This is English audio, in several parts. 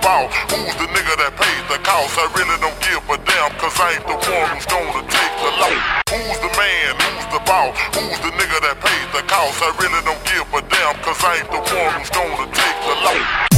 ball? Who's the nigga that pays the cost? I really don't give a damn, cause I ain't the one who's gonna take the loss. Who's the man? Who's the ball? Who's the nigga that pays the cost? I really don't give a damn, cause I ain't the one who's gonna take the loss.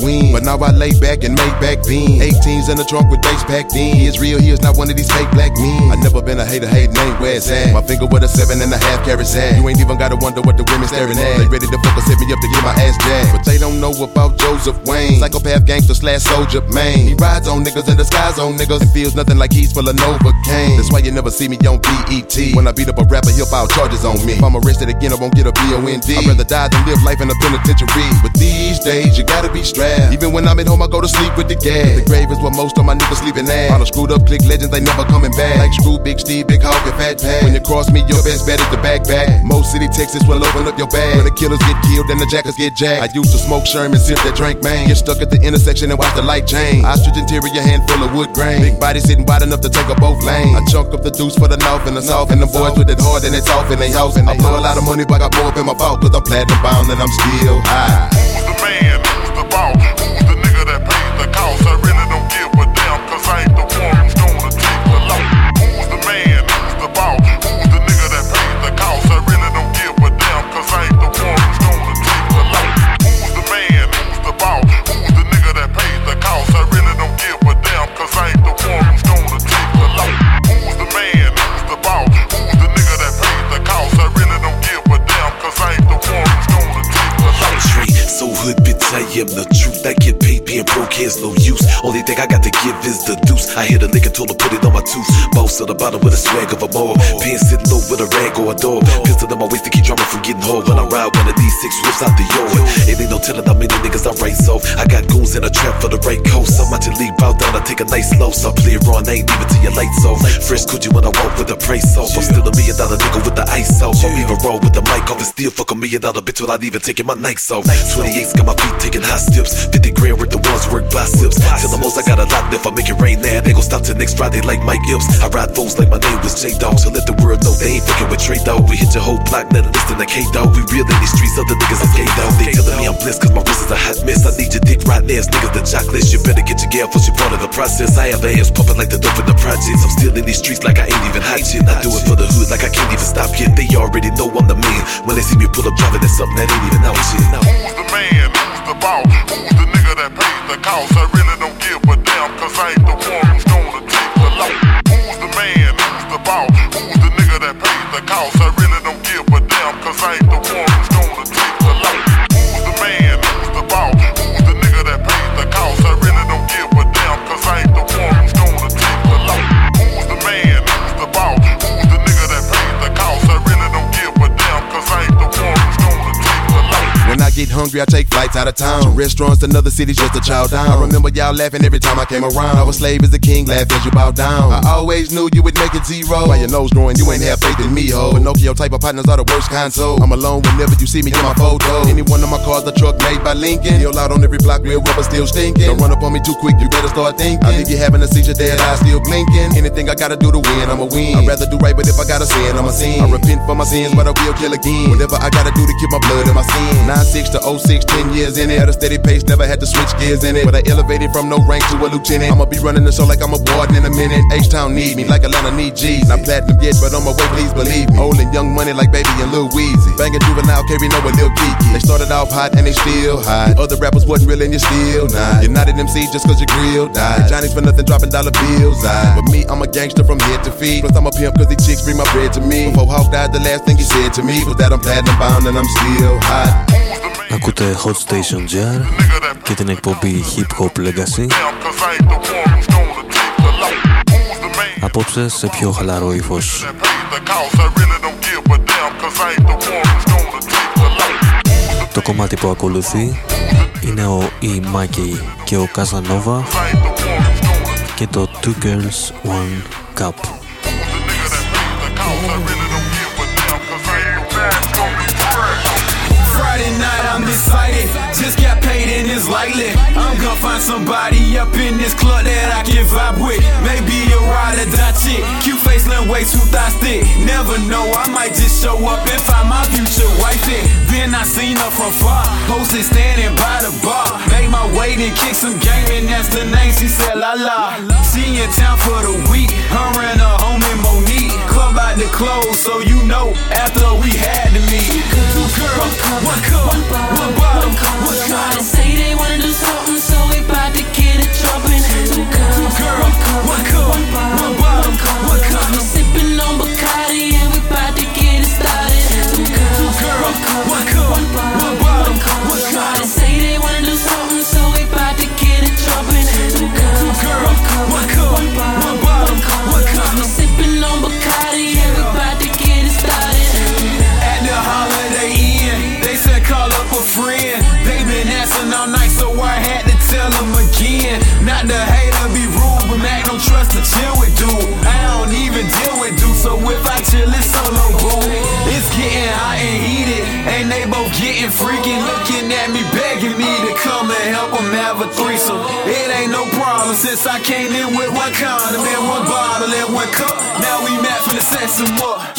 Back when, but now I lay back and make back then. 18s in the trunk with bass packed in. He is real, he is not one of these fake black men. I never been a hater, hate name where it's at. My finger with a seven and a half carat sack. You ain't even gotta wonder what the women staring at. They ready to fuck focus, hit me up to get my ass jacked. But they don't know about Joseph Wayne. Psychopath gangster slash soldier, man. He rides on niggas and the skies on niggas. And feels nothing like he's full of Novocaine. That's why you never see me on BET. When I beat up a rapper, he'll file charges on me. If I'm arrested again, I won't get a BOND. I'd rather die than live life in a penitentiary. But these days, you gotta be strapped. Even when I'm at home, I go to sleep with the gas. The grave is where most of my niggas sleeping at. All the screwed up click legends, they never coming back. Like Screw, Big Steve, Big Hawk, and Fat Pat. When you cross me, your best bet is the backpack. Mo City, Texas will open up your bag. Where the killers get killed and the jackers get jacked. I used to smoke Sherman, sip that drink, man. Get stuck at the intersection and watch the light change. Ostrich interior handful of wood grain. Big body sitting wide enough to take up both lanes. I chunk up the deuce for the north and the south. And the boys with it hard and it's off in they house. And I blow a lot of money, but I blow up in my vault. Cause I'm platinum bound and I'm still high. Who's is the deuce. I hit a nigga, told her Boss at the bottom with a swag of a mob. Pants sitting low with a rag or a dog. Pistol in my waist to keep drama from getting hard. When I ride one of these six whips out the yard. It ain't no telling how many niggas I race off. I got goons in a trap for the right coast. I'm out your league, bow down, I take a nice low. So play it I ain't even till your lights off. Fresh coochie when I walk with the price off. I'm still a million dollar nigga with the ice off. I'm even raw with the mic off and still fuck a million dollar bitch without even taking my nikes off. 28's got my feet taking high steps. 50 grand worth the ones work biceps. Till the most I got a lot if I make it rain now. They gon' stop till next Friday like Mike Gibbs. I ride phones like my name was J Dog. So let the world know they ain't fucking with Trey Dog. We hit your whole block, let it listen like K Dog. We real in these streets, other niggas is gay dog. They telling me I'm blessed cause my wrist is a hot mess. I need your dick right now, niggas the chocolate. You better get your gal for she part of the process. I have ass pumping like the dope in the projects. I'm still in these streets like I ain't even hot shit. I do it for the hood like I can't even stop yet. They already know I'm the man. When they see me pull up driving that's something that ain't even out shit. Who's the man? Who's the boss? Who's the nigga that pays the cost? I really don't give a damn, cause I ain't the one Who's the nigga that pays the cost? I really don't give a damn, cause I ain't the one who's gonna take hungry, I take flights out of town. To restaurants and other cities just to chow down. I remember y'all laughing every time I came around. I was slave as a king, laugh as you bow down. I always knew you would make it zero. While your nose growing, you ain't have faith in me, ho. Pinocchio type of partners are the worst so I'm alone whenever you see me in my photo. Any one of my cars, the truck made by Lincoln. Still out on every block, real rubber still stinking. Don't run up on me too quick, you better start thinking. I think you're having a seizure, dead eyes still blinking. Anything I gotta do to win, I'ma win. I'd rather do right, but if I gotta sin, I'ma sin. I repent for my sins, but I will kill again. Whatever I gotta do to keep my blood in my sin. 9-6 to 06, 10 years in it. At a steady pace, never had to switch gears in it. But I elevated from no rank to a lieutenant. I'ma be running the show like I'm a warden in a minute. H-Town need me like Atlanta need G's. Not platinum yet, but on my way, please believe me. Holding young money like Baby and Lil Weezy. Banging juvenile, carry no with Lil. They started off hot and they still hot. Other rappers wasn't real and you still not. You're not an MC just cause your grill died. Johnny's for nothing, dropping dollar bills. I. But me, I'm a gangster from head to feet. Plus I'm a pimp cause these chicks bring my bread to me. Before Hawk died, the last thing he said to me was that I'm platinum bound and I'm still hot. Ακούτε Hot Station GR και την εκπομπή Hip Hop Legacy. Απόψε σε πιο χαλαρό ύφος. Το κομμάτι που ακολουθεί είναι ο E. Mackey και ο Casanova και το Two Girls One Cup. lately. I'm gonna find somebody up in this club that I can vibe with. Maybe a ride or die chick. Cute face, lean waist, two thighs thick. Never know, I might just show up and find my future wife there. Then I seen her from far. Posted standing by the bar. Made my way and kick some game, and that's the name. She said la la. She in town for the week. Her and her homie Monique. Club out the clothes, so you know after we had to meet. Two girls, one cup, one some more.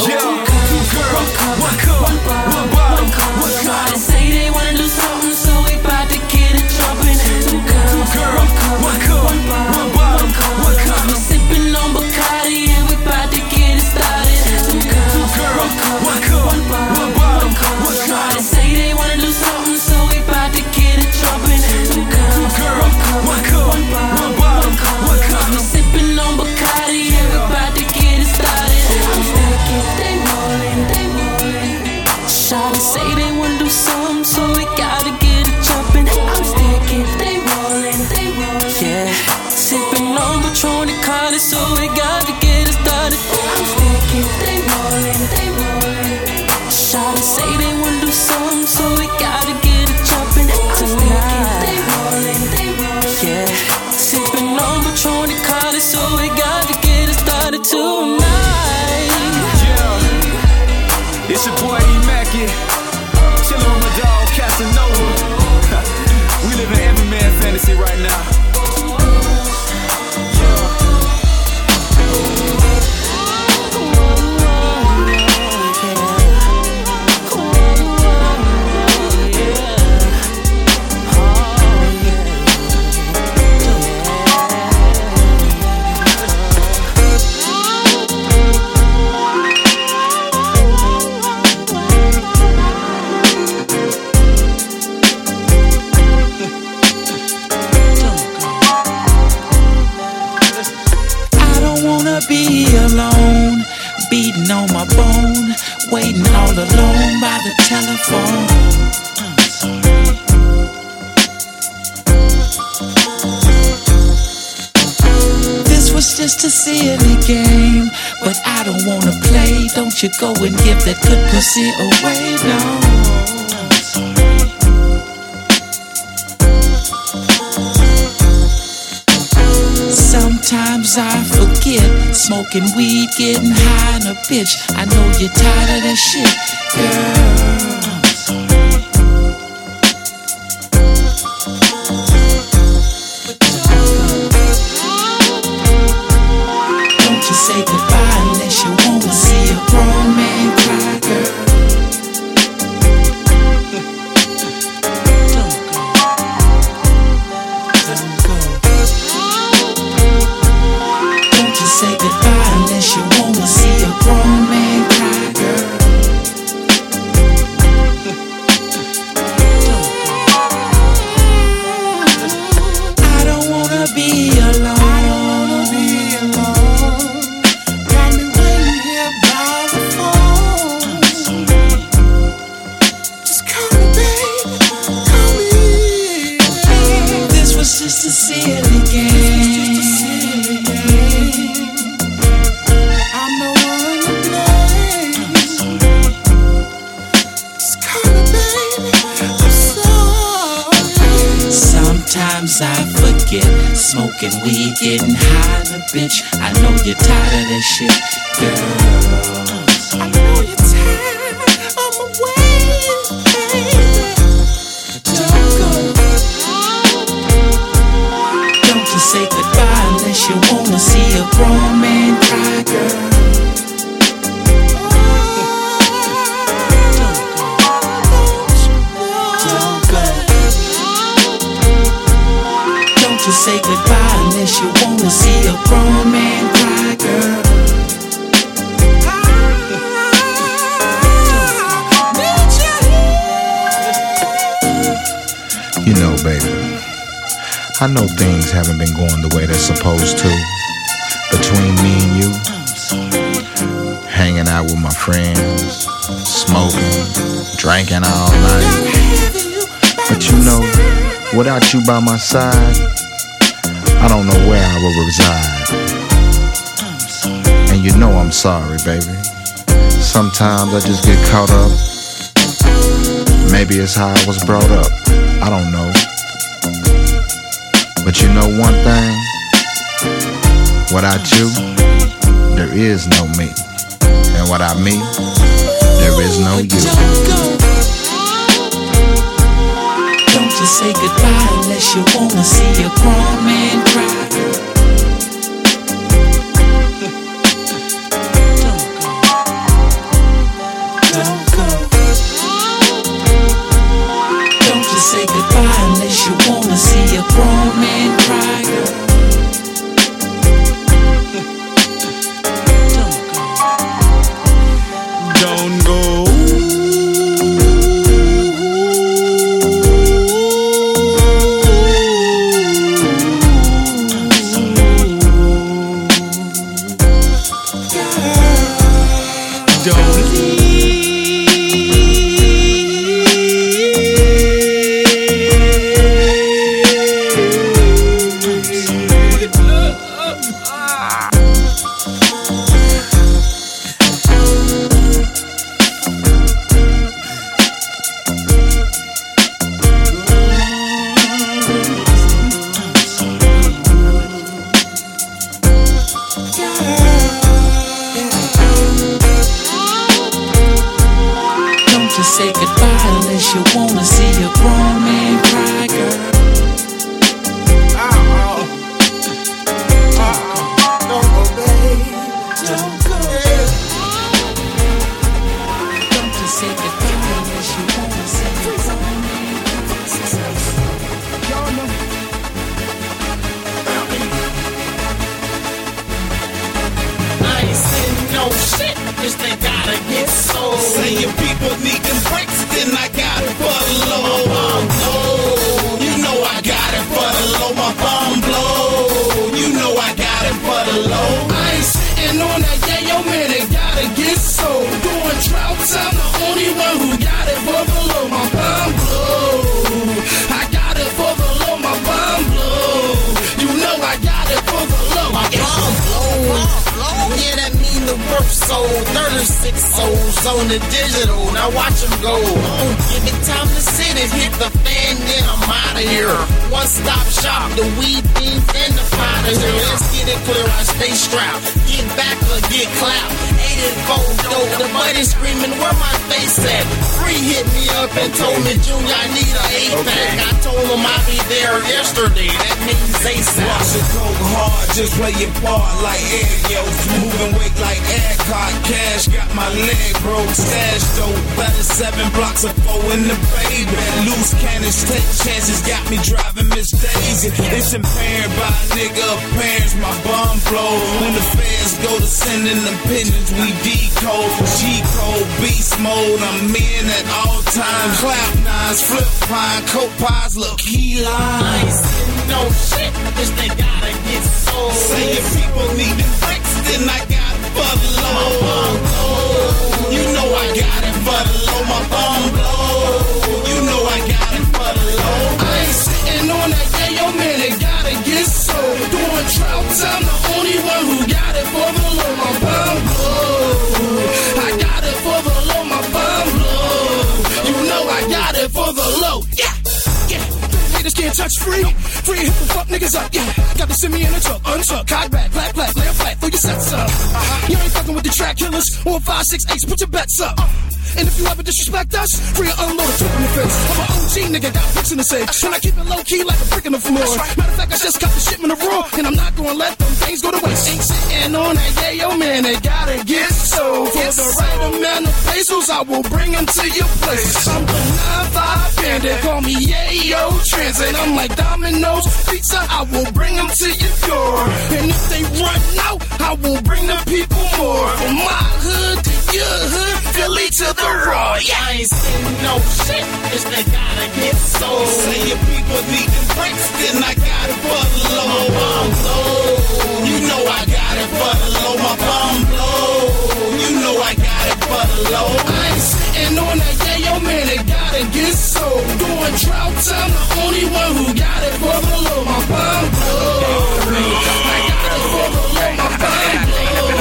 go and give that good pussy away now. Sometimes I forget smoking weed, getting high on a bitch. I know you're tired of that shit, girl. Things haven't been going the way they're supposed to. Between me and you, hanging out with my friends, smoking, drinking all night. But you know, without you by my side, I don't know where I will reside. And you know I'm sorry, baby. Sometimes I just get caught up. Maybe it's how I was brought up. I don't know. You know one thing? Without you, there is no me. And without me, there is no you. Don't go. Don't you say goodbye unless you wanna yo, man, it gotta get sold. Doing droughts, I'm the only one who got it for the. My bum Sold. 36 souls on the digital. Now watch them go. Oh, give it time to sit and hit the fan, then I'm out of here. One stop shop, the weed beans and the here. Let's get it clear, I stay strapped. Get back or get clapped. 84 dope, the buddy screaming, where my face at? Free hit me up and told me, Junior, I need a eight pack. I told him I'll be there yesterday. That means ASAP. Watch it go hard, just play your part like air yos. Moving weight like Adcock Cash. Got my leg broke, stash dope. Better seven blocks of four in the baby. Loose cannons, take chances. Got me driving Miss Daisy. It's impaired by a nigga parents. My bum blow. When the feds go to sending them pigeons, we decode. G code, beast mode. I'm in at all times. Clap nines, flip pine, coat pies, look key lines. No shit, just they gotta get sold. Saying people need them bricks, then I got the low. You know I got it for the low, my bum blow. You know I got it for the low. I ain't sitting on that, yeah, yo, man, it gotta get sold. Doing droughts, I'm the only one who got it for the low. Yeah, yeah. Haters can't touch free. Free hip and fuck niggas up, yeah. Got to send me in a truck, untuck, cock back, black, black, lay a flat, throw your sets up. Uh-huh. You ain't fucking with the track killers or five, six, eights, put your bets up. Uh-huh. And if you ever disrespect us, free or unload a flip in the face. I'm an OG nigga, got bricks in the safe. And I keep it low key like a brick in the floor. Matter of fact, I just got the shipment of raw, and I'm not gonna let them things go to waste. Ain't sitting on that, yeah, yo, man, they gotta get so. For the right amount of pesos, I will bring them to your place. I'm the 9-5 bandit, call me Yayo Transit. I'm like Domino's Pizza, I will bring them to your door. And if they run out, I will bring the people more. From my hood to your hood, Philly to the raw. Yeah. I ain't seen no shit, it's they gotta get sold. Say your people beating bricks, then I got it for low. My bomb blow, you know I got it for low. My bomb blow, you know I got it for low. I ain't on that, yeah, yo, man, it gotta get sold. Doing drought time, the only one who got it for low. My bomb blow. I got it for low. My bomb blow.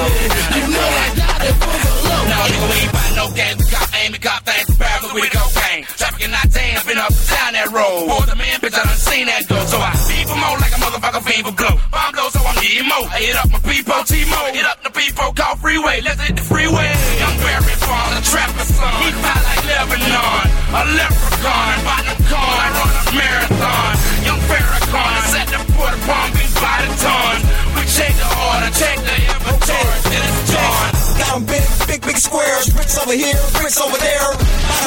You know I got it for low. No, we ain't buying no games. We cop aim, we cop things, barrels with the cocaine. Down that road. For the man, bitch, I done seen that go. So I beat for more like a motherfucker fiend for blow. Bomb blow, so I'm getting more. I hit up my people, T-Mo. Hit up the people, call freeway. Let's hit the freeway. Young Barry Farm, the trapper son. He fly like Lebanon. A leprechaun, bottom corn. I run a marathon. Young Farrakhan, set the port of bomb by the ton. We check the order, check the inventory, then it's John. Got 'em big, big, big squares. Bricks over here, bricks over there.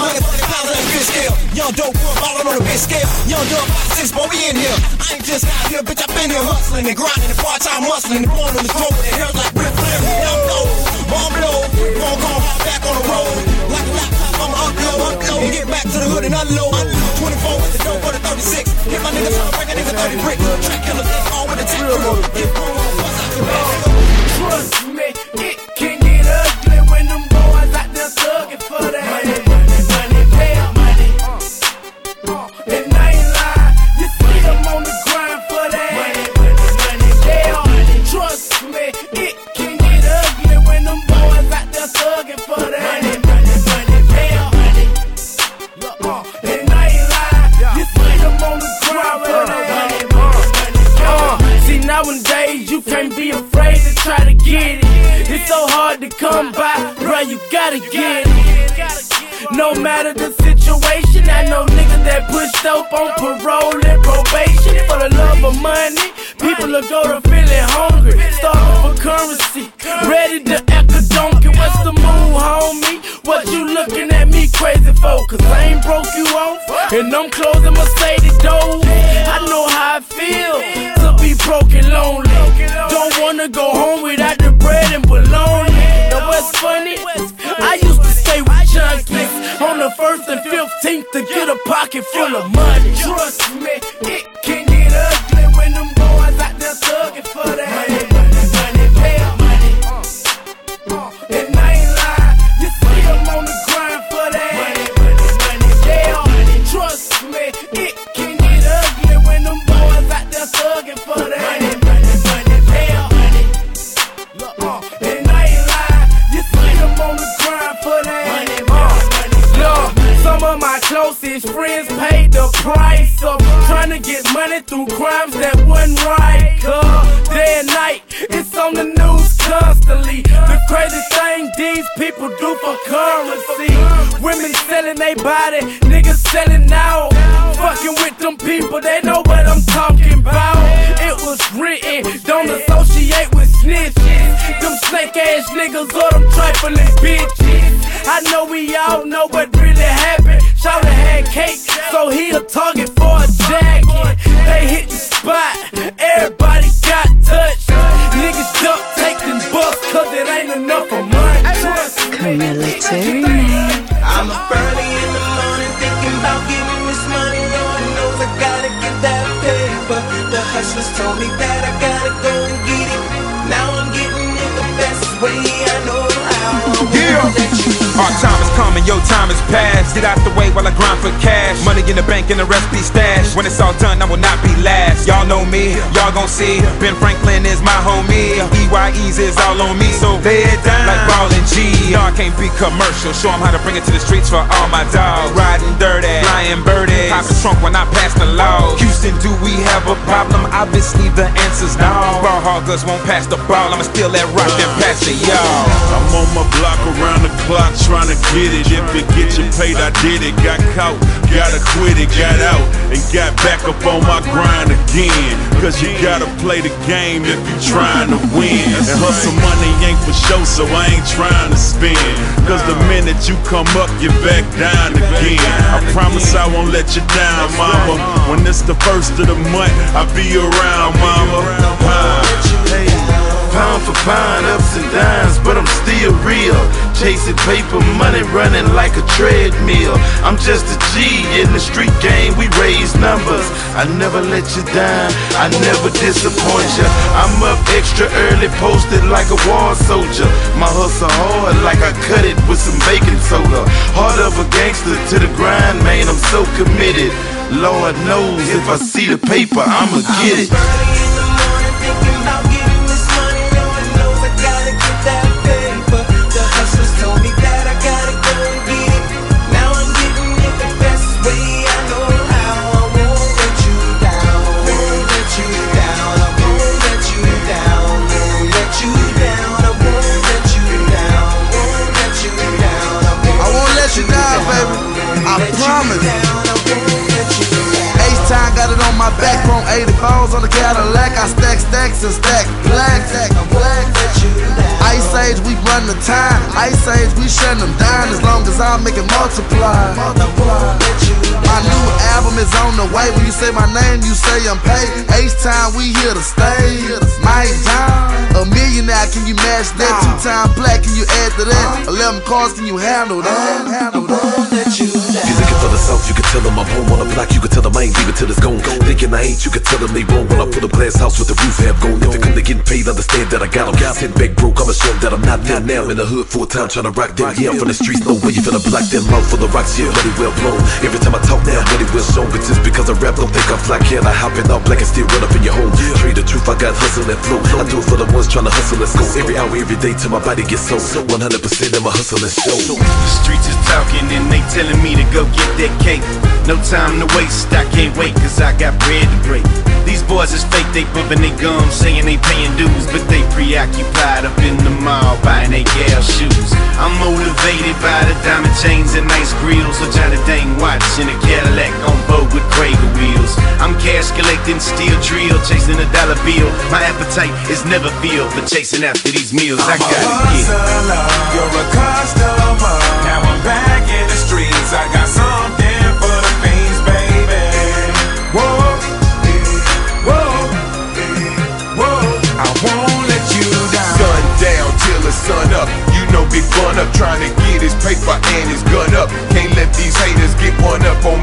140 pounds on that big scale. Young dope boy ballin' on a big scale. Young dope six, boy, we in here. I ain't just out here, bitch. I been here hustling and grinding and part-time hustling and blowing on the throat with the hair like Ric Flair. Young blow, bomb blow. Gon' go back on the road. Like a laptop, I'ma upload, upload. And get back to the hood and unload. 24 with the dope for the 36. Hit my niggas tryna break a nigga 30 brick. Track they all with the 10 crew. Get wrong, bust out your. Trust me, it thugging for snake ass niggas or them trifling bitches. I know we all know what really happened. Shawty had cake, so he a target for a jacket. They hit the spot, everybody got touched. Niggas duct taped and bust, cause it ain't enough for money. Trust me. I'm up early in the morning thinking about getting this money. Lord knows I gotta get that paper. The hustlers told me that I gotta go and get way I know how. You Our time is coming, your time is past. Get out the way while I grind for cash. Money in the bank and the rest be stashed. When it's all done, I will not be last. Y'all know me, y'all gon' see. Ben Franklin is my homie. EYE's is all on me, so lay it down like ball and G. No, I can't be commercial. Show 'em how to bring it to the streets for all my dogs. Riding dirty, flying birdie. Pop the trunk when I pass the law. Houston, do we have a problem? Obviously the answer's no. Ball hoggers won't pass the ball. I'ma steal that rock and pass it, y'all. I'm on my block around the clock trying to get it. If it get you paid, I did it. Got caught, gotta quit it, got out, and got back up on my grind again. Cause you gotta play the game if you trying to win. And hustle money ain't for show, so I ain't trying to spend. Cause the minute you come up, you back down again. I promise I won't let you down, mama. When it's the first of the month, I'll be around, mama. Pound for pound, ups and downs, but I'm still real. Chasing paper money, running like a treadmill. I'm just a G in the street game, we raise numbers. I never let you down, I never disappoint you. I'm up extra early, posted like a war soldier. My hustle hard, like I cut it with some baking soda. Heart of a gangster to the grind, man, I'm so committed. Lord knows if I see the paper, I'ma get it. Back, 80 balls on the Cadillac. I stack stacks and stack blacks. Ice Age, we run the time. Ice Age, we shut them down as long as I make it multiply. My new album is on the way. When you say my name, you say I'm paid. H time, we here to stay. Mike Down, a millionaire, can you match that? Two time black, can you add to that? 11 cars, can you handle that? Handle that? South, you can tell them I'm home on the block. You can tell them I ain't leaving till it's gone. Thinking I ain't, you can tell them they wrong. When I put a glass house with the roof half gone. If it come to getting paid, understand that I got them. Sit back broke, I'ma show that I'm not there now. In the hood full time trying to rock them. Yeah, I'm from the streets, no way you finna block them. Mouth full of rocks, yeah, money well blown. Every time I talk now, money well shown. But just because I rap, don't think I'm fly. Can I hop in all black and still run up in your home? Trade the truth, I got hustle and flow. I do it for the ones trying to hustle and go. Every hour, every day till my body gets sold. 100% of my hustle and show. The streets is talking and they telling me to go get that cake. No time to waste, I can't wait cause I got bread to break. These boys is fake, they bumping they gums, saying they paying dues, but they preoccupied up in the mall buying they gal shoes. I'm motivated by the diamond chains and nice grills, a Johnny Dang watch in a Cadillac on board with Krager wheels. I'm cash collecting, steel drill, chasing a dollar bill. My appetite is never filled, but chasing after these meals, I gotta get. You're a customer.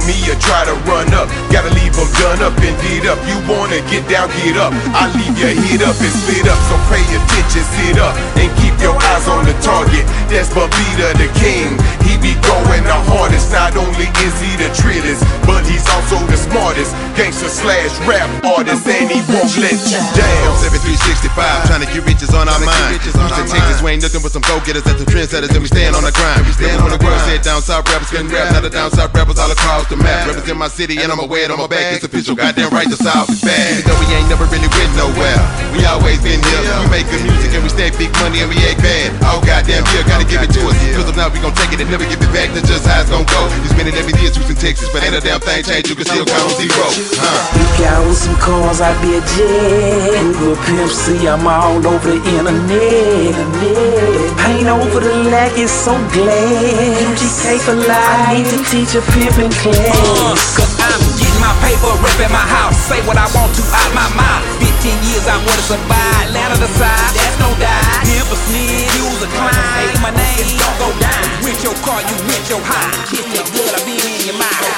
Me or try to run up. Gotta leave them done up and did up. You wanna get down, get up. I leave your head up and split up. So pay attention, sit up and keep your eyes on the target. That's Babita the king. He be going the hardest. Not only is he the trillest, but he's also the smartest. Gangster slash rap artist, and he won't let you down. 7365, trying to get riches on our mind. Houston, Texas, we ain't nothing but some go-getters at the trendsetters, and we stand on the grind. Remember when the world said down south rappers couldn't rap, now the down south rappers all across the map. Represent my city, and I'ma wear it on my back. It's official, goddamn right, the south is bad. Even though we ain't never really went nowhere, we always been here. We make good music, and we stay big money, and we act bad. Oh goddamn, yeah, gotta give it to us. Cause of now we gon' take it and never give it back. That's just how it's gon' go. You spend it every year, Houston, Texas, but ain't a damn thing changed. You can still count on zero. Huh? If I with some cars, I'd be a jet. Google Pimp C, I'm all over the internet. The paint over the lack is so glad. UGK for life. I need to teach a pimpin' class. Uh, Cause I'm getting my paper at my house. Say what I want to out my mouth. 15 years I wanna survive. Land on the side, that's no die. A snid, use a climb. My name, don't go down. Rent your car, you rent your high. Kiss that good, I been in your mind.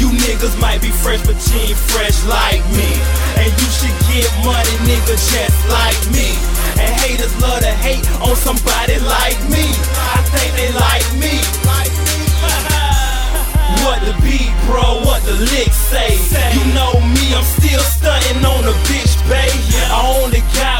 You niggas might be fresh, but you ain't fresh like me. And you should get money, nigga, just like me. And haters love to hate on somebody like me. I think they like me. What the beat, bro? What the lick say? You know me, I'm still stunting on the bitch, babe. I only got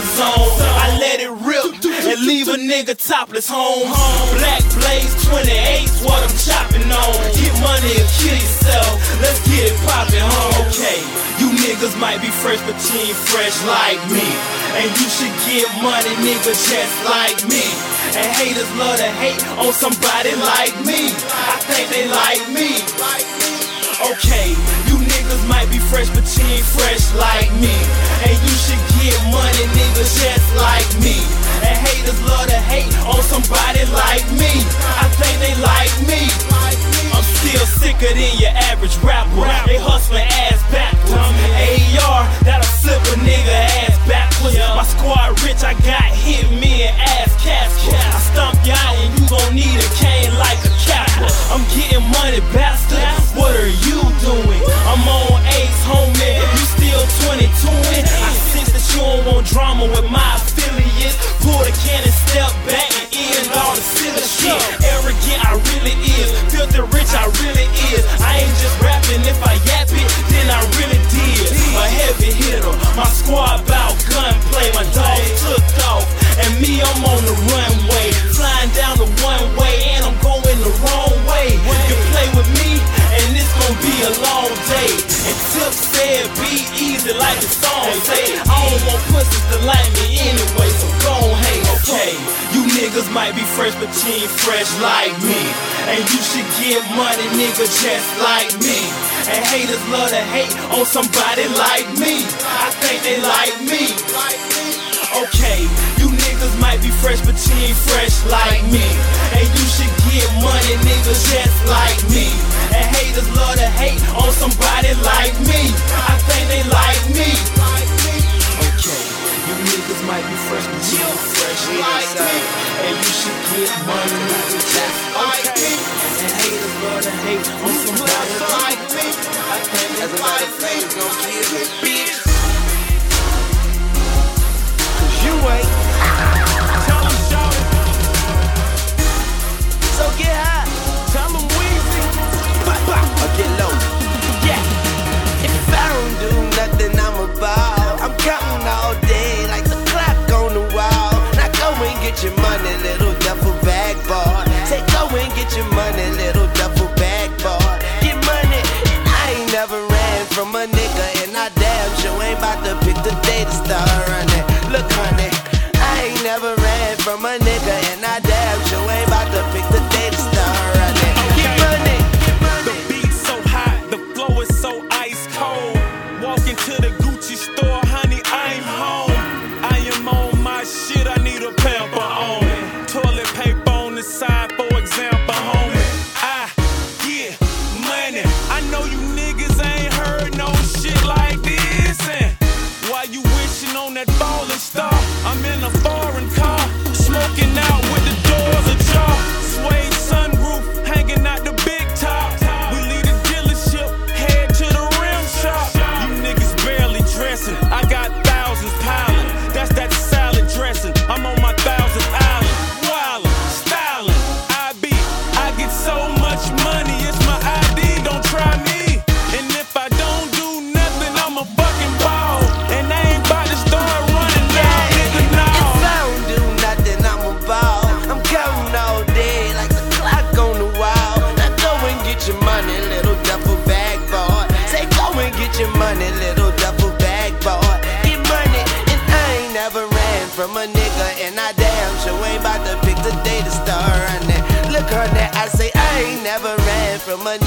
the zone. I let it rip and leave a nigga topless home. Home Black Blaze 28's what I'm chopping on. Get money or kill yourself. Let's get it poppin', home. Okay, you niggas might be fresh, but you ain't fresh like me. And you should get money, nigga, just like me. And haters love to hate on somebody like me. I think they like me. Okay, niggas might be fresh, but you ain't fresh like me. And you should get money, niggas just like me. And haters love to hate on somebody like me. I think they like me. I'm still sicker than your average rapper. They hustling ass backwards. AR, that'll flip a nigga ass backwards. My squad rich, I got hit me and ass casket. I stomp you out and you gon' need a cane like a I'm getting money, bastard. What are you doing? I'm on ace, homie. You still 22 I sense that you don't want drama with my affiliates. Pull the cannon, step back and end all the silly shit. Arrogant, I really is. Filthy rich, I really is. I ain't just rapping. If I yap it, then I really did. A heavy hitter. My squad bout gunplay. My dogs took off. And me, I'm on the runway. Flying down be fresh, like me. And you should get money, nigga, just like me. And haters love to hate on somebody like me. I think they like me. Okay, you niggas might be fresh, but ain't fresh like me. And you should get money, nigga, just like me. And haters love to hate on somebody like me. I think they like me. Niggas might be fresh, but you fresh like me. And you should get money, just like me. And haters love to hate on somebody like me. I think they like me. Bitch. You ain't. Wishing on that falling star, I'm in a foreign car, smoking out with the doors from a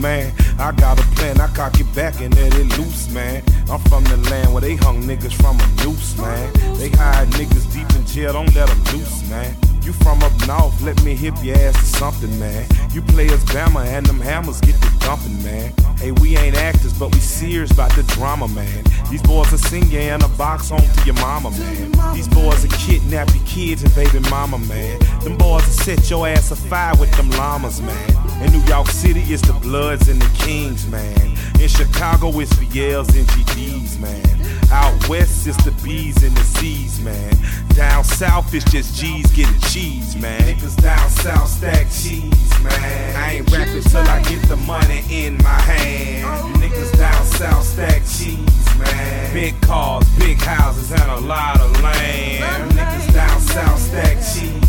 man. I got a plan, I cock it back and let it loose, man. I'm from the land where they hung niggas from a noose, man. They hide niggas deep in jail, don't let them loose, man. You from up north, let me hip your ass to something, man. You players Bama and them hammers get the dumping, man. Hey, we ain't actors, but we serious about the drama, man. These boys will sing you in a box home to your mama, man. These boys will kidnap your kids and baby mama, man. Them boys will set your ass afire with them llamas, man. In New York City, it's the Bloods and the Kings, man. In Chicago, it's VLs and GDs, man. Out west, it's the B's and the C's, man. Down south, it's just G's getting cheese, man. Niggas down south stack cheese, man. I ain't rapping till I get the money in my hand. Niggas down south stack cheese, man. Big cars, big houses, and a lot of land. Niggas down south stack cheese,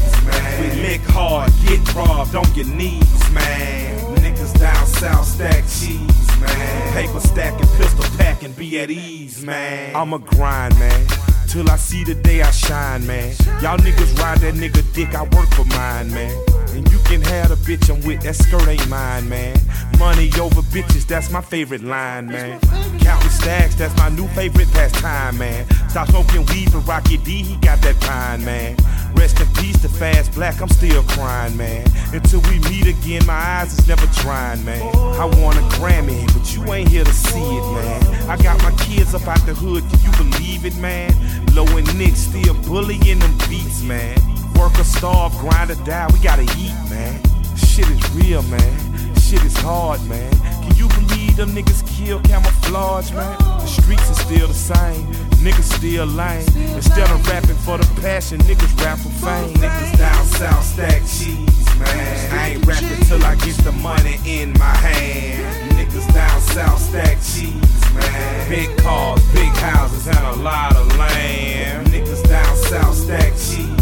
We lick hard, get robbed, don't get knees, man. Niggas down south stack cheese, man. Paper stacking, pistol packing, be at ease, man. I'm a grind, man. Till I see the day I shine, man. Y'all niggas ride that nigga dick, I work for mine, man. And you can have the bitch I'm with, that skirt ain't mine, man. Money over bitches, that's my favorite line, man. Counting stacks, that's my new favorite pastime, man. Stop smoking weed for Rocky D, he got that pine, man. Rest in peace to Fast Black, I'm still crying, man. Until we meet again, my eyes is never drying, man. I want a Grammy, but you ain't here to see it, man. I got my kids up out the hood, can you believe it, man? Low and Nick still bullying them beats, man. Work or starve, grind or die, we gotta eat, man. Shit is real, man. Shit is hard, man. Can you believe them niggas kill camouflage, man? The streets are still the same. Niggas still lame. Instead of rapping for the passion, niggas rap for fame. Niggas down south stack cheese, man. I ain't rapping till I get the money in my hand. Niggas down south stack cheese, man. Big cars, big houses, and a lot of land. Niggas down south stack cheese.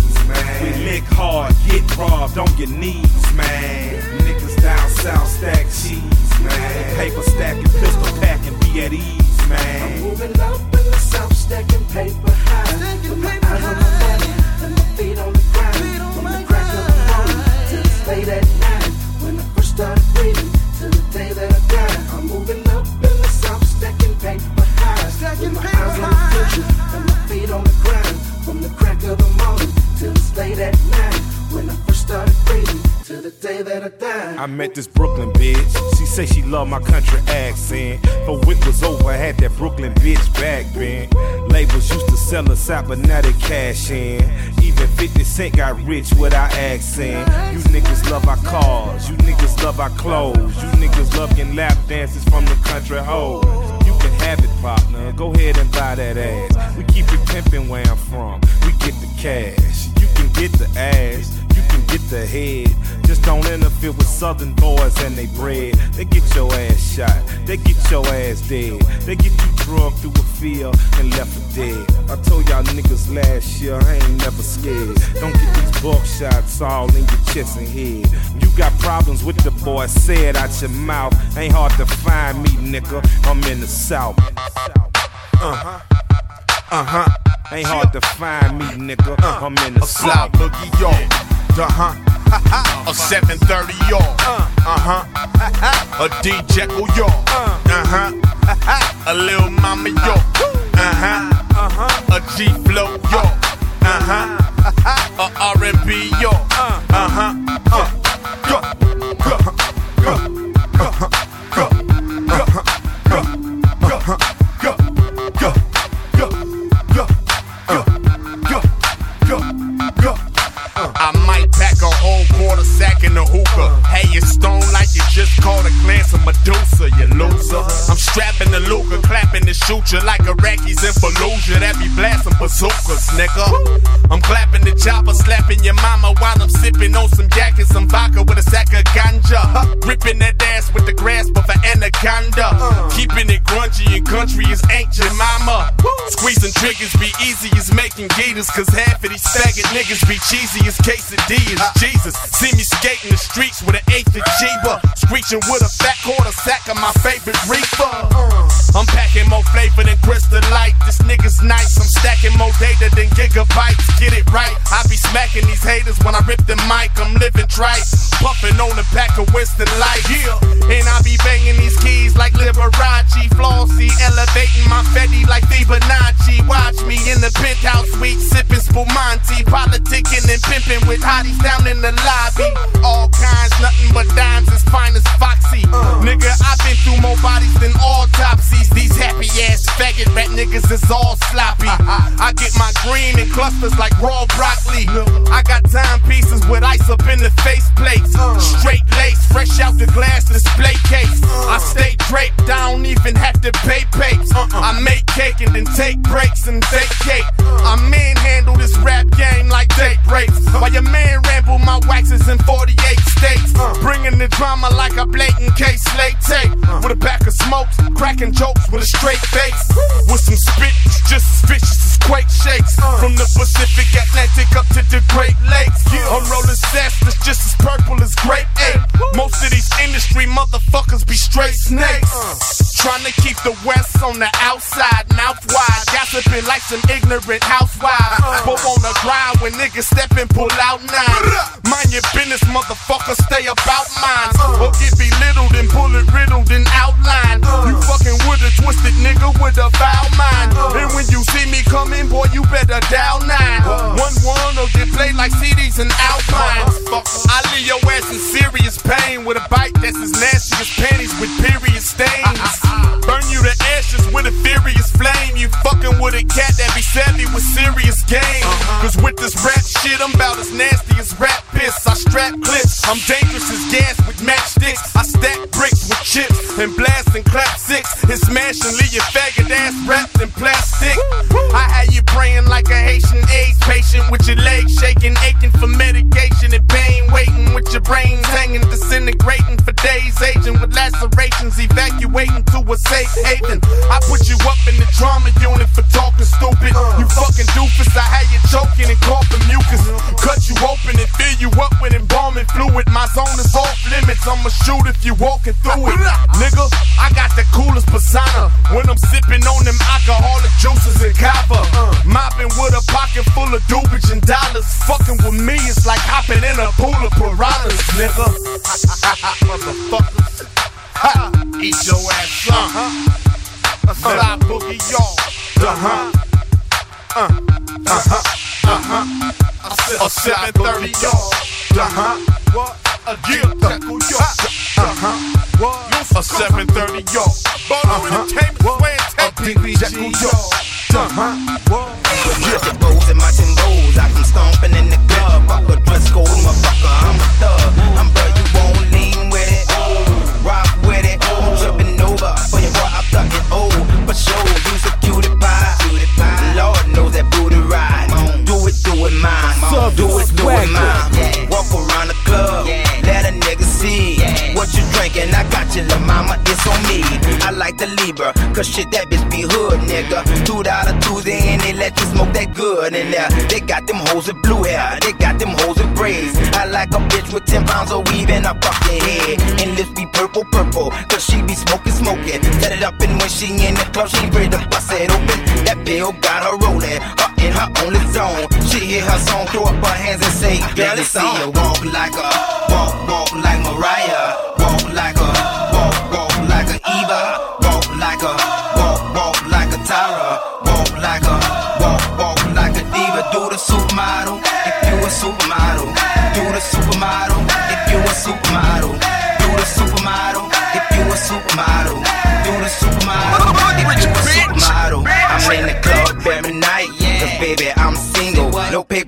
We lick hard, get robbed, don't get knees, man. Niggas down south stack cheese, man. Paper stacking, pistol packing, be at ease, man. I'm moving up in the south, stacking paper high. With my eyes on my money and my feet on the ground. From the crack of the morning till it's late at night. When I first started breathing till the day that I died. I'm moving up in the south, stacking paper high. With my eyes on the future and my feet on the ground. From the crack of the morning till it's late at night. When I first started breathing till the day that I died. I met this Brooklyn bitch. She say she love my country accent. Her whip was over, I had that Brooklyn bitch back bent. Labels used to sell us out, but now they cash in. Even 50 Cent got rich without accent. You niggas love our cars, you niggas love our clothes. You niggas love getting lap dances from the country hoes. You can have it, partner. Go ahead and buy that ass. We keep it pimpin' where I'm from. Get the cash. You can get the ass. You can get the head. Just don't interfere with southern boys and they bread. They get your ass shot. They get your ass dead. They get you drugged through a field and left for dead. I told y'all niggas last year, I ain't never scared. Don't get these buck shots all in your chest and head. You got problems with the boy, say it out your mouth. Ain't hard to find me, nigga. I'm in the south. Uh huh. Uh huh. Ain't hard to find me, nigga. I'm in the a south. boogie, yo. Uh huh. A 730, yo. Uh huh. A D Jekyll, yo. Uh huh. A Lil Mama, yo. Uh huh. A G Flow, yo. Uh huh. A R&B, yo. Uh huh. Just caught a glance of Medusa, you loser. I'm strapping the Luger, clapping the shooter like Iraqis in Fallujah that be blasting bazookas, nigga. I'm clapping the chopper, slapping your mama while I'm sipping on some yak and some vodka with a sack of ganja. Ripping that ass with the grasp of an anaconda. Keeping it grungy and country is ancient mama. Squeezing triggers be easy as making gators, cause half of these faggot niggas be cheesy as quesadillas. Jesus, see me skating the streets with an eighth of Chiba. Screeching with a fat quarter sack of my favorite reefer. Uh, I'm packing more flavor than Crystal Light. This nigga's nice. I'm stacking more data than gigabytes. Get it right. I be smacking these haters when I rip the mic. I'm living trite. Puffing on a pack of Winston Light. Yeah. And I be banging these keys like Liberace. Flossy. Elevating my Fetty like Fibonacci. Watch me in the penthouse suite. Sipping Spumante. Politicking and pimping with hotties down in the lobby. All kinds, nothing but dimes as fine as Foxy. Uh. Nigga, I've been through more bodies than autopsies. These happy ass faggot rap niggas is all sloppy. I get my green in clusters like raw broccoli. I got timepieces with ice up in the face plates. Straight lace, fresh out the glass display case. I stay draped, I don't even have to pay papes. I make cake and then take breaks and vacate. I manhandle this rap game like date rapes. While your man ramble my waxes in 48 states. Bringing the drama like a blatant case slate tape. With a pack of smokes, cracking jokes with a straight face. With some spit just as vicious as quake shakes. From the Pacific Atlantic up to the Great Lakes. I'm rolling sass that's just as purple as grape ape. Most of these industry motherfuckers be straight snakes. Uh. Trying to keep the West on the outside, mouth wide. Gossiping like some ignorant housewives. Uh. But on the grind when niggas step and pull out nine. Mind your business, motherfucker, stay about mine. Uh. Or get belittled and bullet riddled and outlined. You fucking with a twisted nigga with a foul mind. And when you see me coming, boy, you better dial nine. One one or get played like CDs and Alpines. Good in there. They got them hoes with blue hair, they got them hoes with braids. I like a bitch with 10 pounds of weave in her fucking head. And lips be purple, purple, cause she be smoking, smoking. Set it up and when she in the club, she ready to bust it open. That bill got her rolling, her in her only zone. She hear her song, throw up her hands and say, Girl, it's on. Walk like a, walk, walk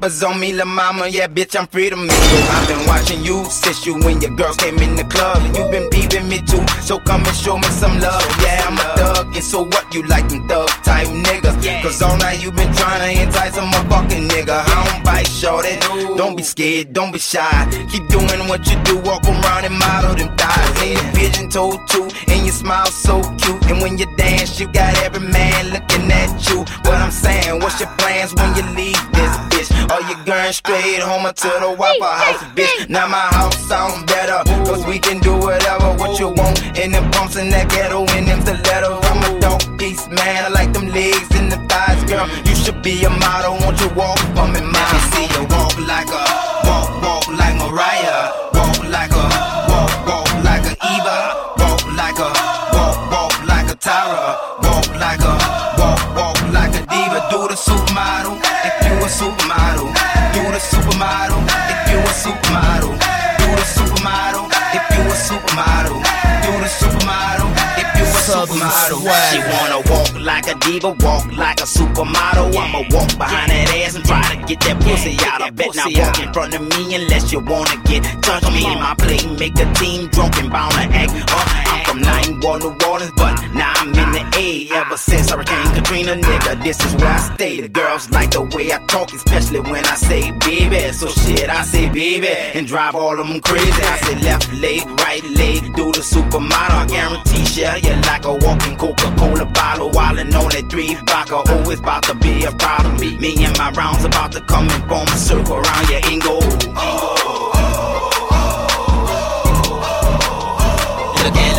On me, la mama, yeah bitch I'm free to mingle. I've been watching you since you when your girls came in the club, and you been peeping me too. So come and show me some love. Yeah I'm a thug, and so what? You like them thug type niggas? Cause all night you been trying to entice a motherfucking nigga. I don't bite shorty. Don't be scared, don't be shy. Keep doing what you do, walk around and model them thighs. And your pigeon toed too, and you smile so cute. And when you dance, you got every man looking at you. What I'm saying, what's your plans when you leave this bitch? Are you going straight home or to the Waffle House, bitch? Now my house sounds better, cause we can do whatever what you want. In the pumps in that ghetto and them stilettos. I'm a dog piece, man. I like them legs and the thighs, girl. You should be a model, won't you walk for me, man? Let me see you walk like a, walk, walk like Mariah. Supermodel if you a supermodel. Do the supermodel if you a supermodel. Do the supermodel if you a supermodel. You supermodel. She wanna walk like a diva, walk like a supermodel. I'ma walk behind that ass and try to get that pussy out. I bet not walk in front of me unless you wanna get touched. Me and my play make a team drunk and bound to act up. I'm from 91 New Orleans, but now I'm in the A. Ever since Hurricane Katrina, nigga, this is where I stay. The girls like the way I talk, especially when I say baby. So shit, I say baby and drive all of them crazy. I say left leg, right leg, do the supermodel. I guarantee share you like a walking Coca-Cola bottle. Wildin' on that three vodka, always about to be a problem. Me, and my rounds about to come and form a circle around your ingo. Look at the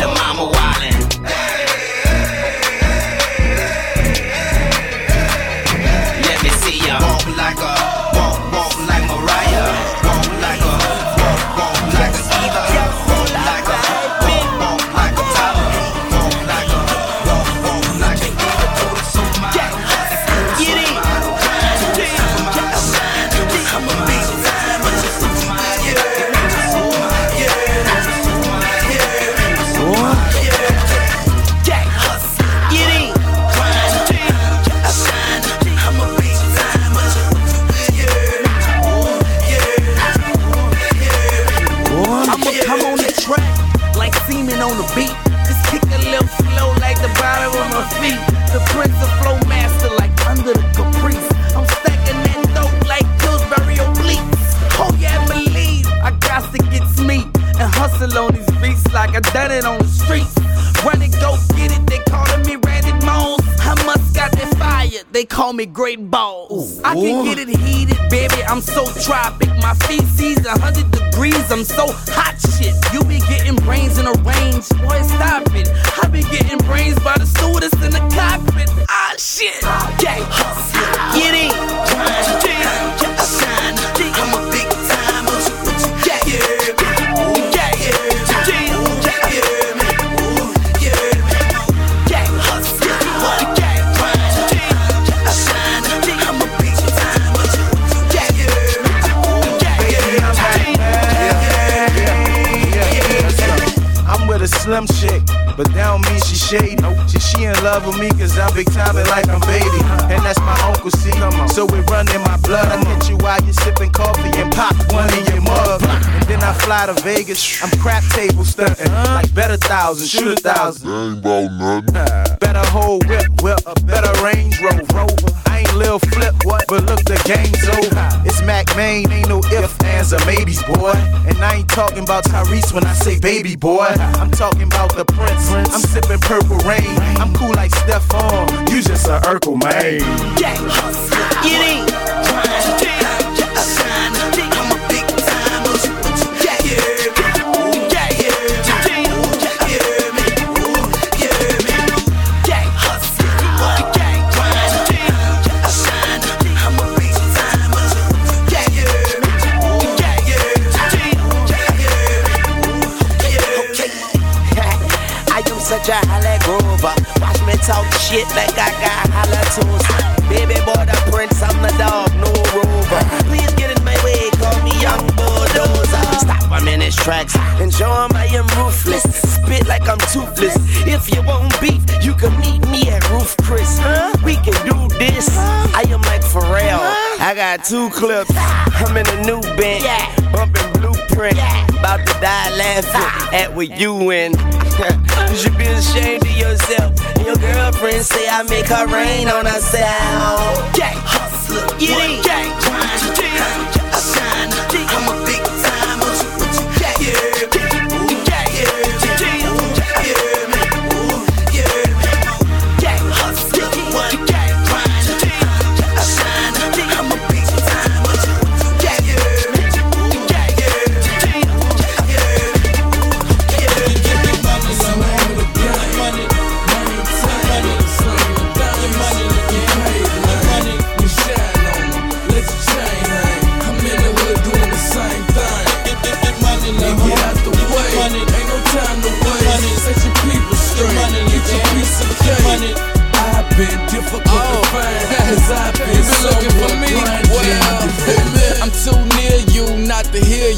mama wildin'. Done it on the streets. Run it, go get it. They calling me Randy Moss. I must got that fire. They call me Great Balls. I can get it heated, baby. I'm so tropic. My feces a hundred degrees. I'm so hot shit. You be getting brains in a range, boy. Stop it. I be getting brains by the stewardess in the cockpit. Ah shit. Yeah, get in. But that don't mean she shady. She, she in love with me cause I'm big time like I'm baby. And that's my Uncle C. So it run in my blood. I hit you while you sipping coffee and pop one in your mug. And then I fly to Vegas. I'm crap table stunting. Like better thousand, shoot a thousand. Ain't about nothing. Better whole whip, whip, a better Range Rover. I ain't Lil Flip, what? But look, the game's over. It's Mack Maine, ain't no ifs, ands, or maybes, boy. And I ain't talking about Tyrese when I say baby, boy. I'm talking about the Prince. I'm sipping purple rain. I'm cool like Stephon. You just a Urkel, man. Hustler, get in. A big time shit like I got holla toes. Baby boy, the prince, I'm the dog, no rover. Please get in my way, call me young bulldozer. Stop minute tracks and show I am ruthless. Spit like I'm toothless. If you want beef, you can meet me at Roof Chris. We can do this. I am like Pharrell. I got two clips. I'm in a new band, bumping blueprint. About to die laughing at what you in. you should be ashamed of yourself. And your girlfriend say I make her rain on herself. Gang hustler, in. Gang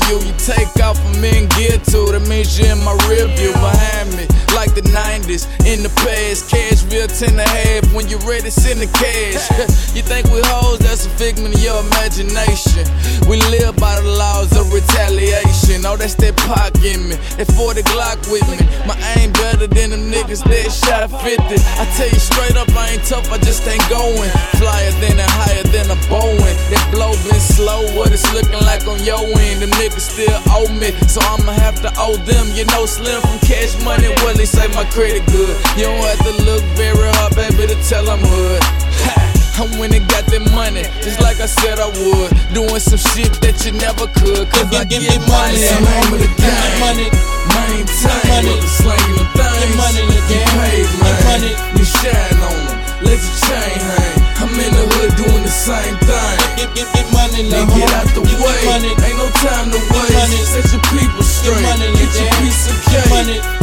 you. You take off from in gear two That means you're in my rear view behind me the 90s in the past Cashville 10 and a half When you're ready send the cash. You think we hoes that's a figment of your imagination. We live by the laws of retaliation. Oh that's that Pac in me That 40 Glock with me. My aim better than them niggas that shot 50 I tell you straight up I ain't tough I just ain't going. Flyer than and higher than a Boeing. That blow been slow What it's looking like on your end. Them niggas still owe me So I'ma have to owe them. You know Slim from Cash Money Well say my credit good You don't have to look very hard baby to tell I'm hood I went and got that money, just like I said I would. Doing some shit that you never could, cause I give get money. It's the name of the game. Money, maintain. Money, slanging the things. Get money, get paid, man. You shine on them, let your chain hang. I'm in the hood doing the same thing. Get, get, get money, now get out the way. Money. Ain't no time to waste. Set your people straight. Get your piece of cake.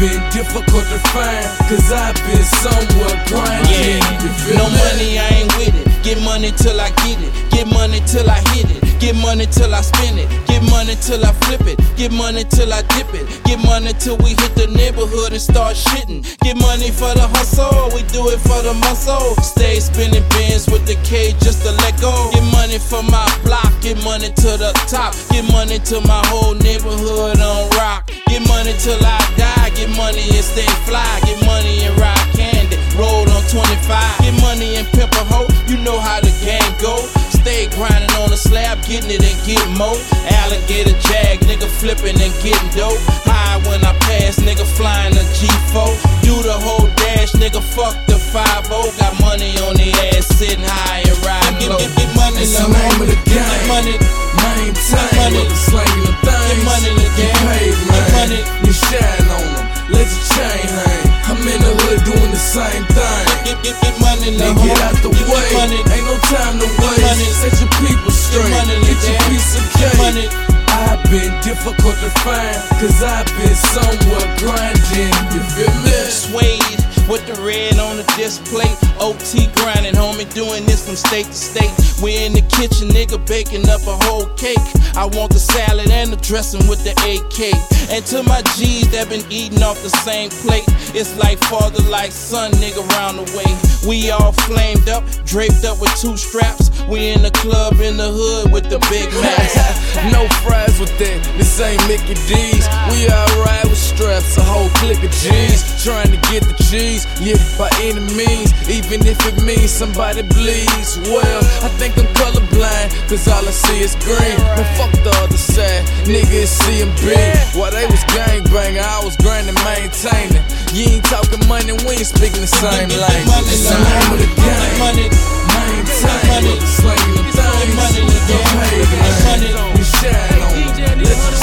Been difficult to find, cause I've been somewhere grinding. Feel No money, I ain't with it. Get money till I get it. Get money till I hit it. Get money till I spend it. Get money till I flip it. Get money till I dip it. Get money till we hit the neighborhood and start shitting. Get money for the hustle, we do it for the muscle. Stay spinning bins with the K just to let go. Get money for my block. Get money to the top. Get money to my whole neighborhood on rock. Get money till I die. Get money and stay fly. Get money and ride candy. Roll on 25. Get money and pimp a hoe. You know how the game go. Stay grinding on the slab, getting it and getting more. Alligator jag, nigga flipping and getting dope. High when I pass, nigga flying a G4. Do the whole dash, nigga fuck the 5 Got money on the ass, sitting high and riding low. Get, get, money, It's the name of the game. Get money, Maintain. money. Slanging the things. Get money, Get get paid, man. money. You shine on them, let your chain hang. I'm in the hood doing the same thing. Get, get, get money, now, get out the Get way. money. Ain't no time to waste. money. Set your people straight. money, Get your piece of cake. money. I've been difficult to find, cause I've been somewhere grinding. You feel me? Suede with the red on the display. OT grinding, homie, doing this from state to state. We in the kitchen, nigga, baking up a whole cake. I want the salad and the dressing with the AK. And to my G's that been eating off the same plate, it's like father, like son, nigga, round the way. We all flamed up, draped up with two straps. We in the club in the hood with the big mask. no fries friends with that. This ain't Mickey D's. We all ride with straps, a whole clique of G's. Trying to get the G's, yeah, by any means. Even if it means somebody bleeds. Well, I think I'm colorblind, cause all I see is green. But fuck the other side, niggas CMB. While they was gangbanging, I was grinding, maintaining. You ain't talking money, we ain't speaking the same language. It's the name of the game. Money, maintain, slinging the things, money, paid, and shine.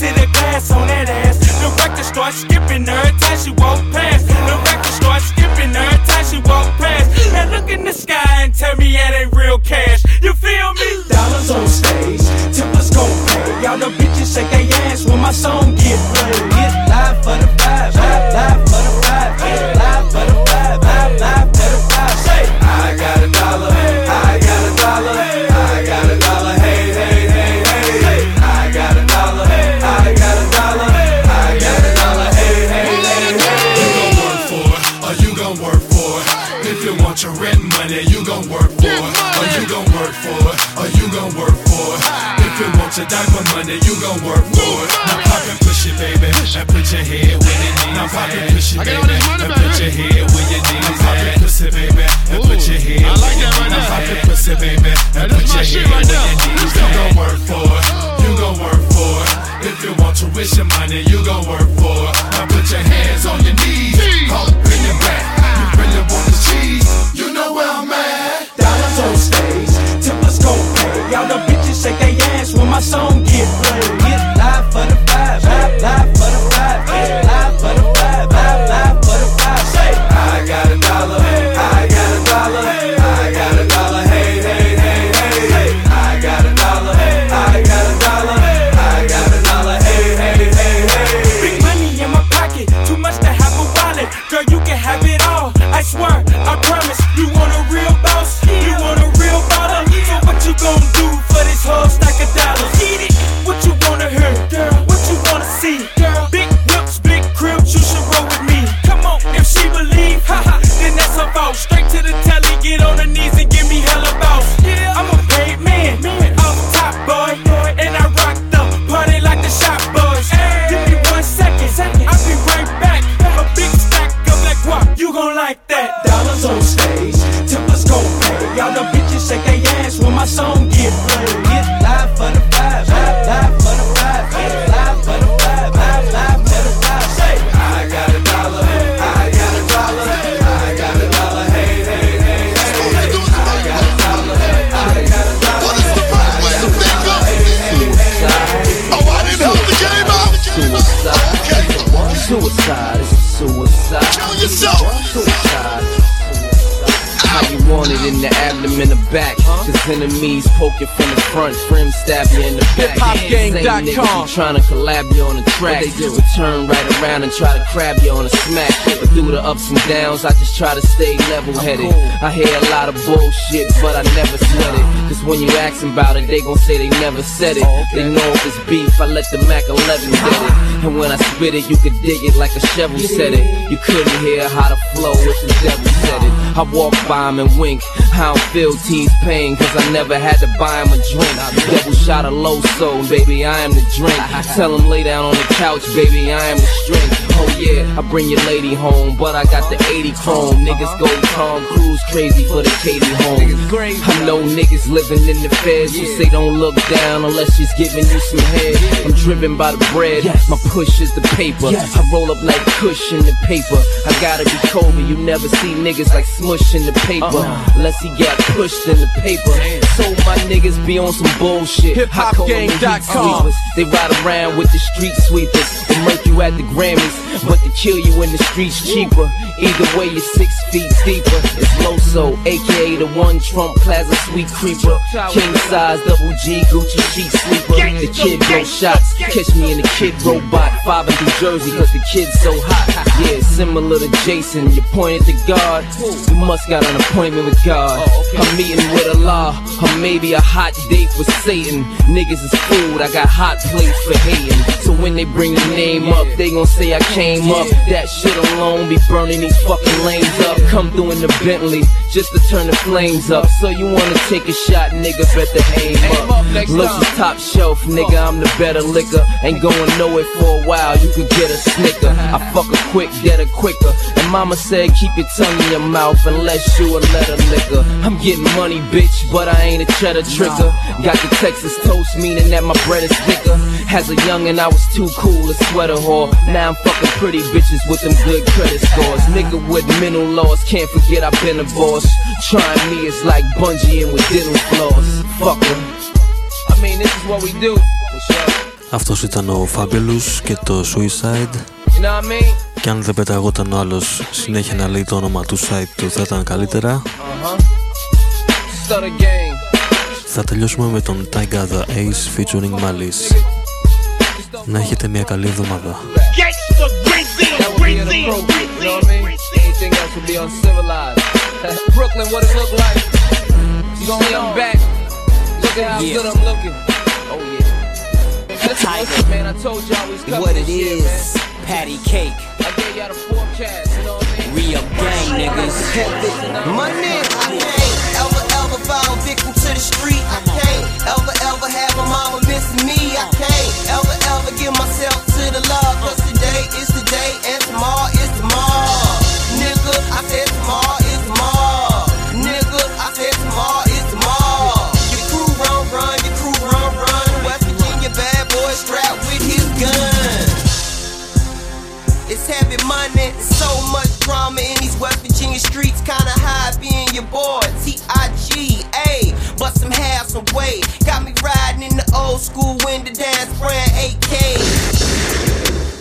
See the glass on that ass. The record starts skipping her until she won't pay. Same niggas trying to collab you on the track. They do turn right around and try to crab you on a smack. But through the ups and downs, I just try to stay level headed. I hear a lot of bullshit, but I never sweat it. Cause when you ask 'em about it, they gon' say they never said it. Oh, they know if it's beef, I let the Mac 11 get it. And when I spit it, you could dig it like a shovel said it. You couldn't hear how the flow if the devil said it. I walk by 'em and wink. I don't feel T's pain, cause I never had to buy him a drink. Double shot of low soul, baby, I am the drink. Tell him lay down on the couch, baby, I am the strength. Oh yeah, I bring your lady home, but I got the 80 chrome. Niggas go Tom Cruise crazy for the Katie home. I know niggas living in the feds who say don't look down unless she's giving you some head. I'm driven by the bread, my push is the paper. I roll up like Kush in the paper. I gotta be Kobe, you never see niggas like smush in the paper. Uh-uh. Unless he got pushed in the paper. So my niggas be on some bullshit. I call them the heat HipHopGang.com. They ride around with the street sweepers. They murk you at the Grammys, but to kill you in the streets cheaper. Either way, you're six feet deeper. It's Loso, aka the one Trump Plaza sweet creeper. King size, double G, Gucci sheet sleeper. The kid blow shots, catch me in the Kidrobot. Five in New Jersey, cause the kid's so hot. Yeah, similar to Jason, you pointed to God. You must got an appointment with God. I'm meeting with Allah, or maybe a hot date with Satan. Niggas is food, I got hot plates for hating. So when they bring the name up, they gon' say I came up. That shit alone be burning these fucking lanes up. Come through in the Bentley just to turn the flames up. So you wanna take a shot, nigga, better aim up. Looks is top shelf, nigga, I'm the better liquor. Ain't going nowhere for a while, you could get a snicker. I fuck her quick, get a quicker. And mama said, keep your tongue in your mouth unless you a letter liquor. I'm getting money, bitch, but I ain't a cheddar tricker. Got the Texas toast, meaning that my bread is thicker. As a youngin', I was too cool to sweat a whore. Now I'm fucking pretty bitches with them good credit scores. Nigga with mental laws, can't forget I've been a boss. Trying me is like bungee with dental floss. Fuck 'em. I mean, this is what we do. For sure. Αυτός ήταν ο Fabulous και το Suicide. You know what I mean? Και αν δεν πεταγόταν ο άλλος συνέχεια να λέει το όνομα του site του θα ήταν καλύτερα. Uh-huh. Stutter gang. Θα τελειώσουμε με τον Tyga The Ace featuring Malice. Να έχετε μια καλή εβδομάδα. patty cake. I gave y'all the forecast, you know what I mean? Real gang niggas. Money, fall victim to the street. I can't ever, ever have a mama missing me. I can't ever, ever give myself to the law. Cause today is today and tomorrow is tomorrow. Nigga, I said It's heavy money, so much drama in these West Virginia streets. Kinda high being your boy, T-I-G-A. But some have some. Got me riding in the old school window dance brand 8K.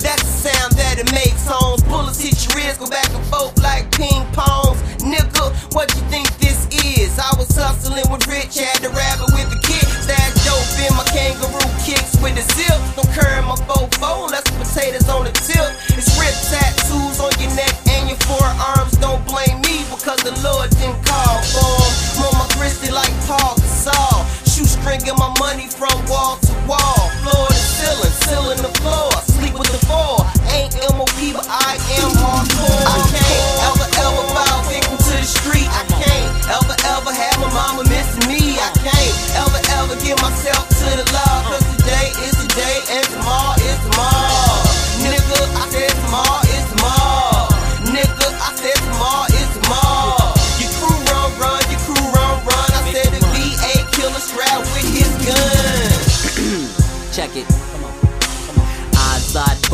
That's the sound that it makes. Homes bullets hit your ears, go back and forth like ping pongs. Nigga, what you think this is? I was hustling with Rich, had the rabbit with the kid. In my kangaroo kicks with the zip. Don't carry my unless the potatoes on the tip. It's rip tattoos on your neck and your forearms. Don't blame me because the Lord didn't call for 'em. More my grizzly like Paul Gasol. Shoestringing my money from wall to wall.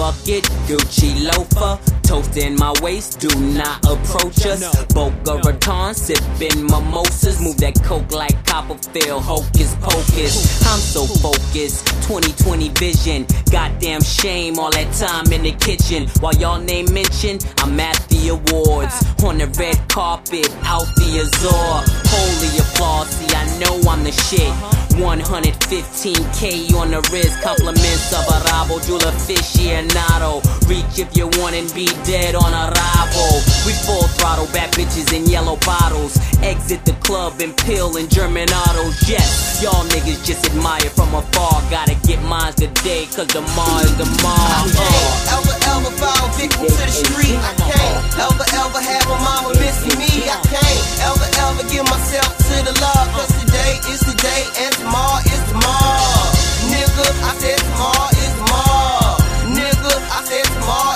Bucket, Gucci loafer. Toast in my waist, do not approach us. Boca Raton, sipping mimosas. Move that coke like Copperfield, hocus pocus. I'm so focused, 2020 vision. Goddamn shame, all that time in the kitchen. While y'all name mention, I'm at the Awards. On the red carpet, out the Azor. Holy applause, see, I know I'm the shit. 115k on the wrist, compliments of Arabo, Jula aficionado. Reach if you want and be dead on arrival. We full throttle, bad bitches in yellow bottles. Exit the club and pill in German autos. Yes, y'all niggas just admire from afar. Gotta get mine today, cause tomorrow is tomorrow. Uh. Ever, ever fall victim to the street? I can't. Ever, ever have a mama missing me? I can't. Ever, ever give myself to the Lord? Cause today is today and tomorrow is tomorrow. Nigga, I said tomorrow is tomorrow. Nigga, I said tomorrow.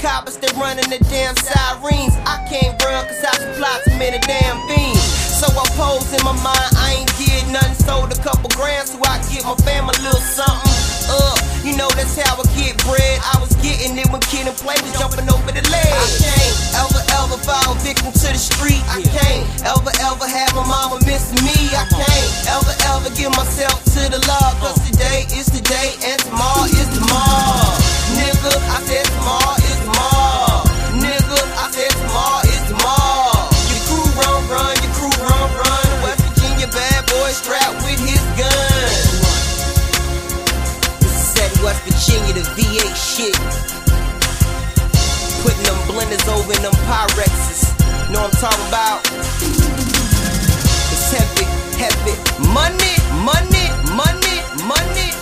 Coppers, they running the damn sirens. I can't run cause I supply too many damn fiends. So I pose in my mind, I ain't get nothing. Sold a couple grams so I get my family a little something. Uh, you know that's how I get bread. I was getting it when Kid and Play was jumping over the ledge. I can't ever, ever fall victim to the street. I can't ever, ever have my mama missing me. I can't ever, ever give myself to the law. Cause today is today and tomorrow is tomorrow. Nigga, I said V8 shit. Putting them blenders over in them Pyrexes. Know what I'm talking about? It's heavy, heavy. Money, money, money, money.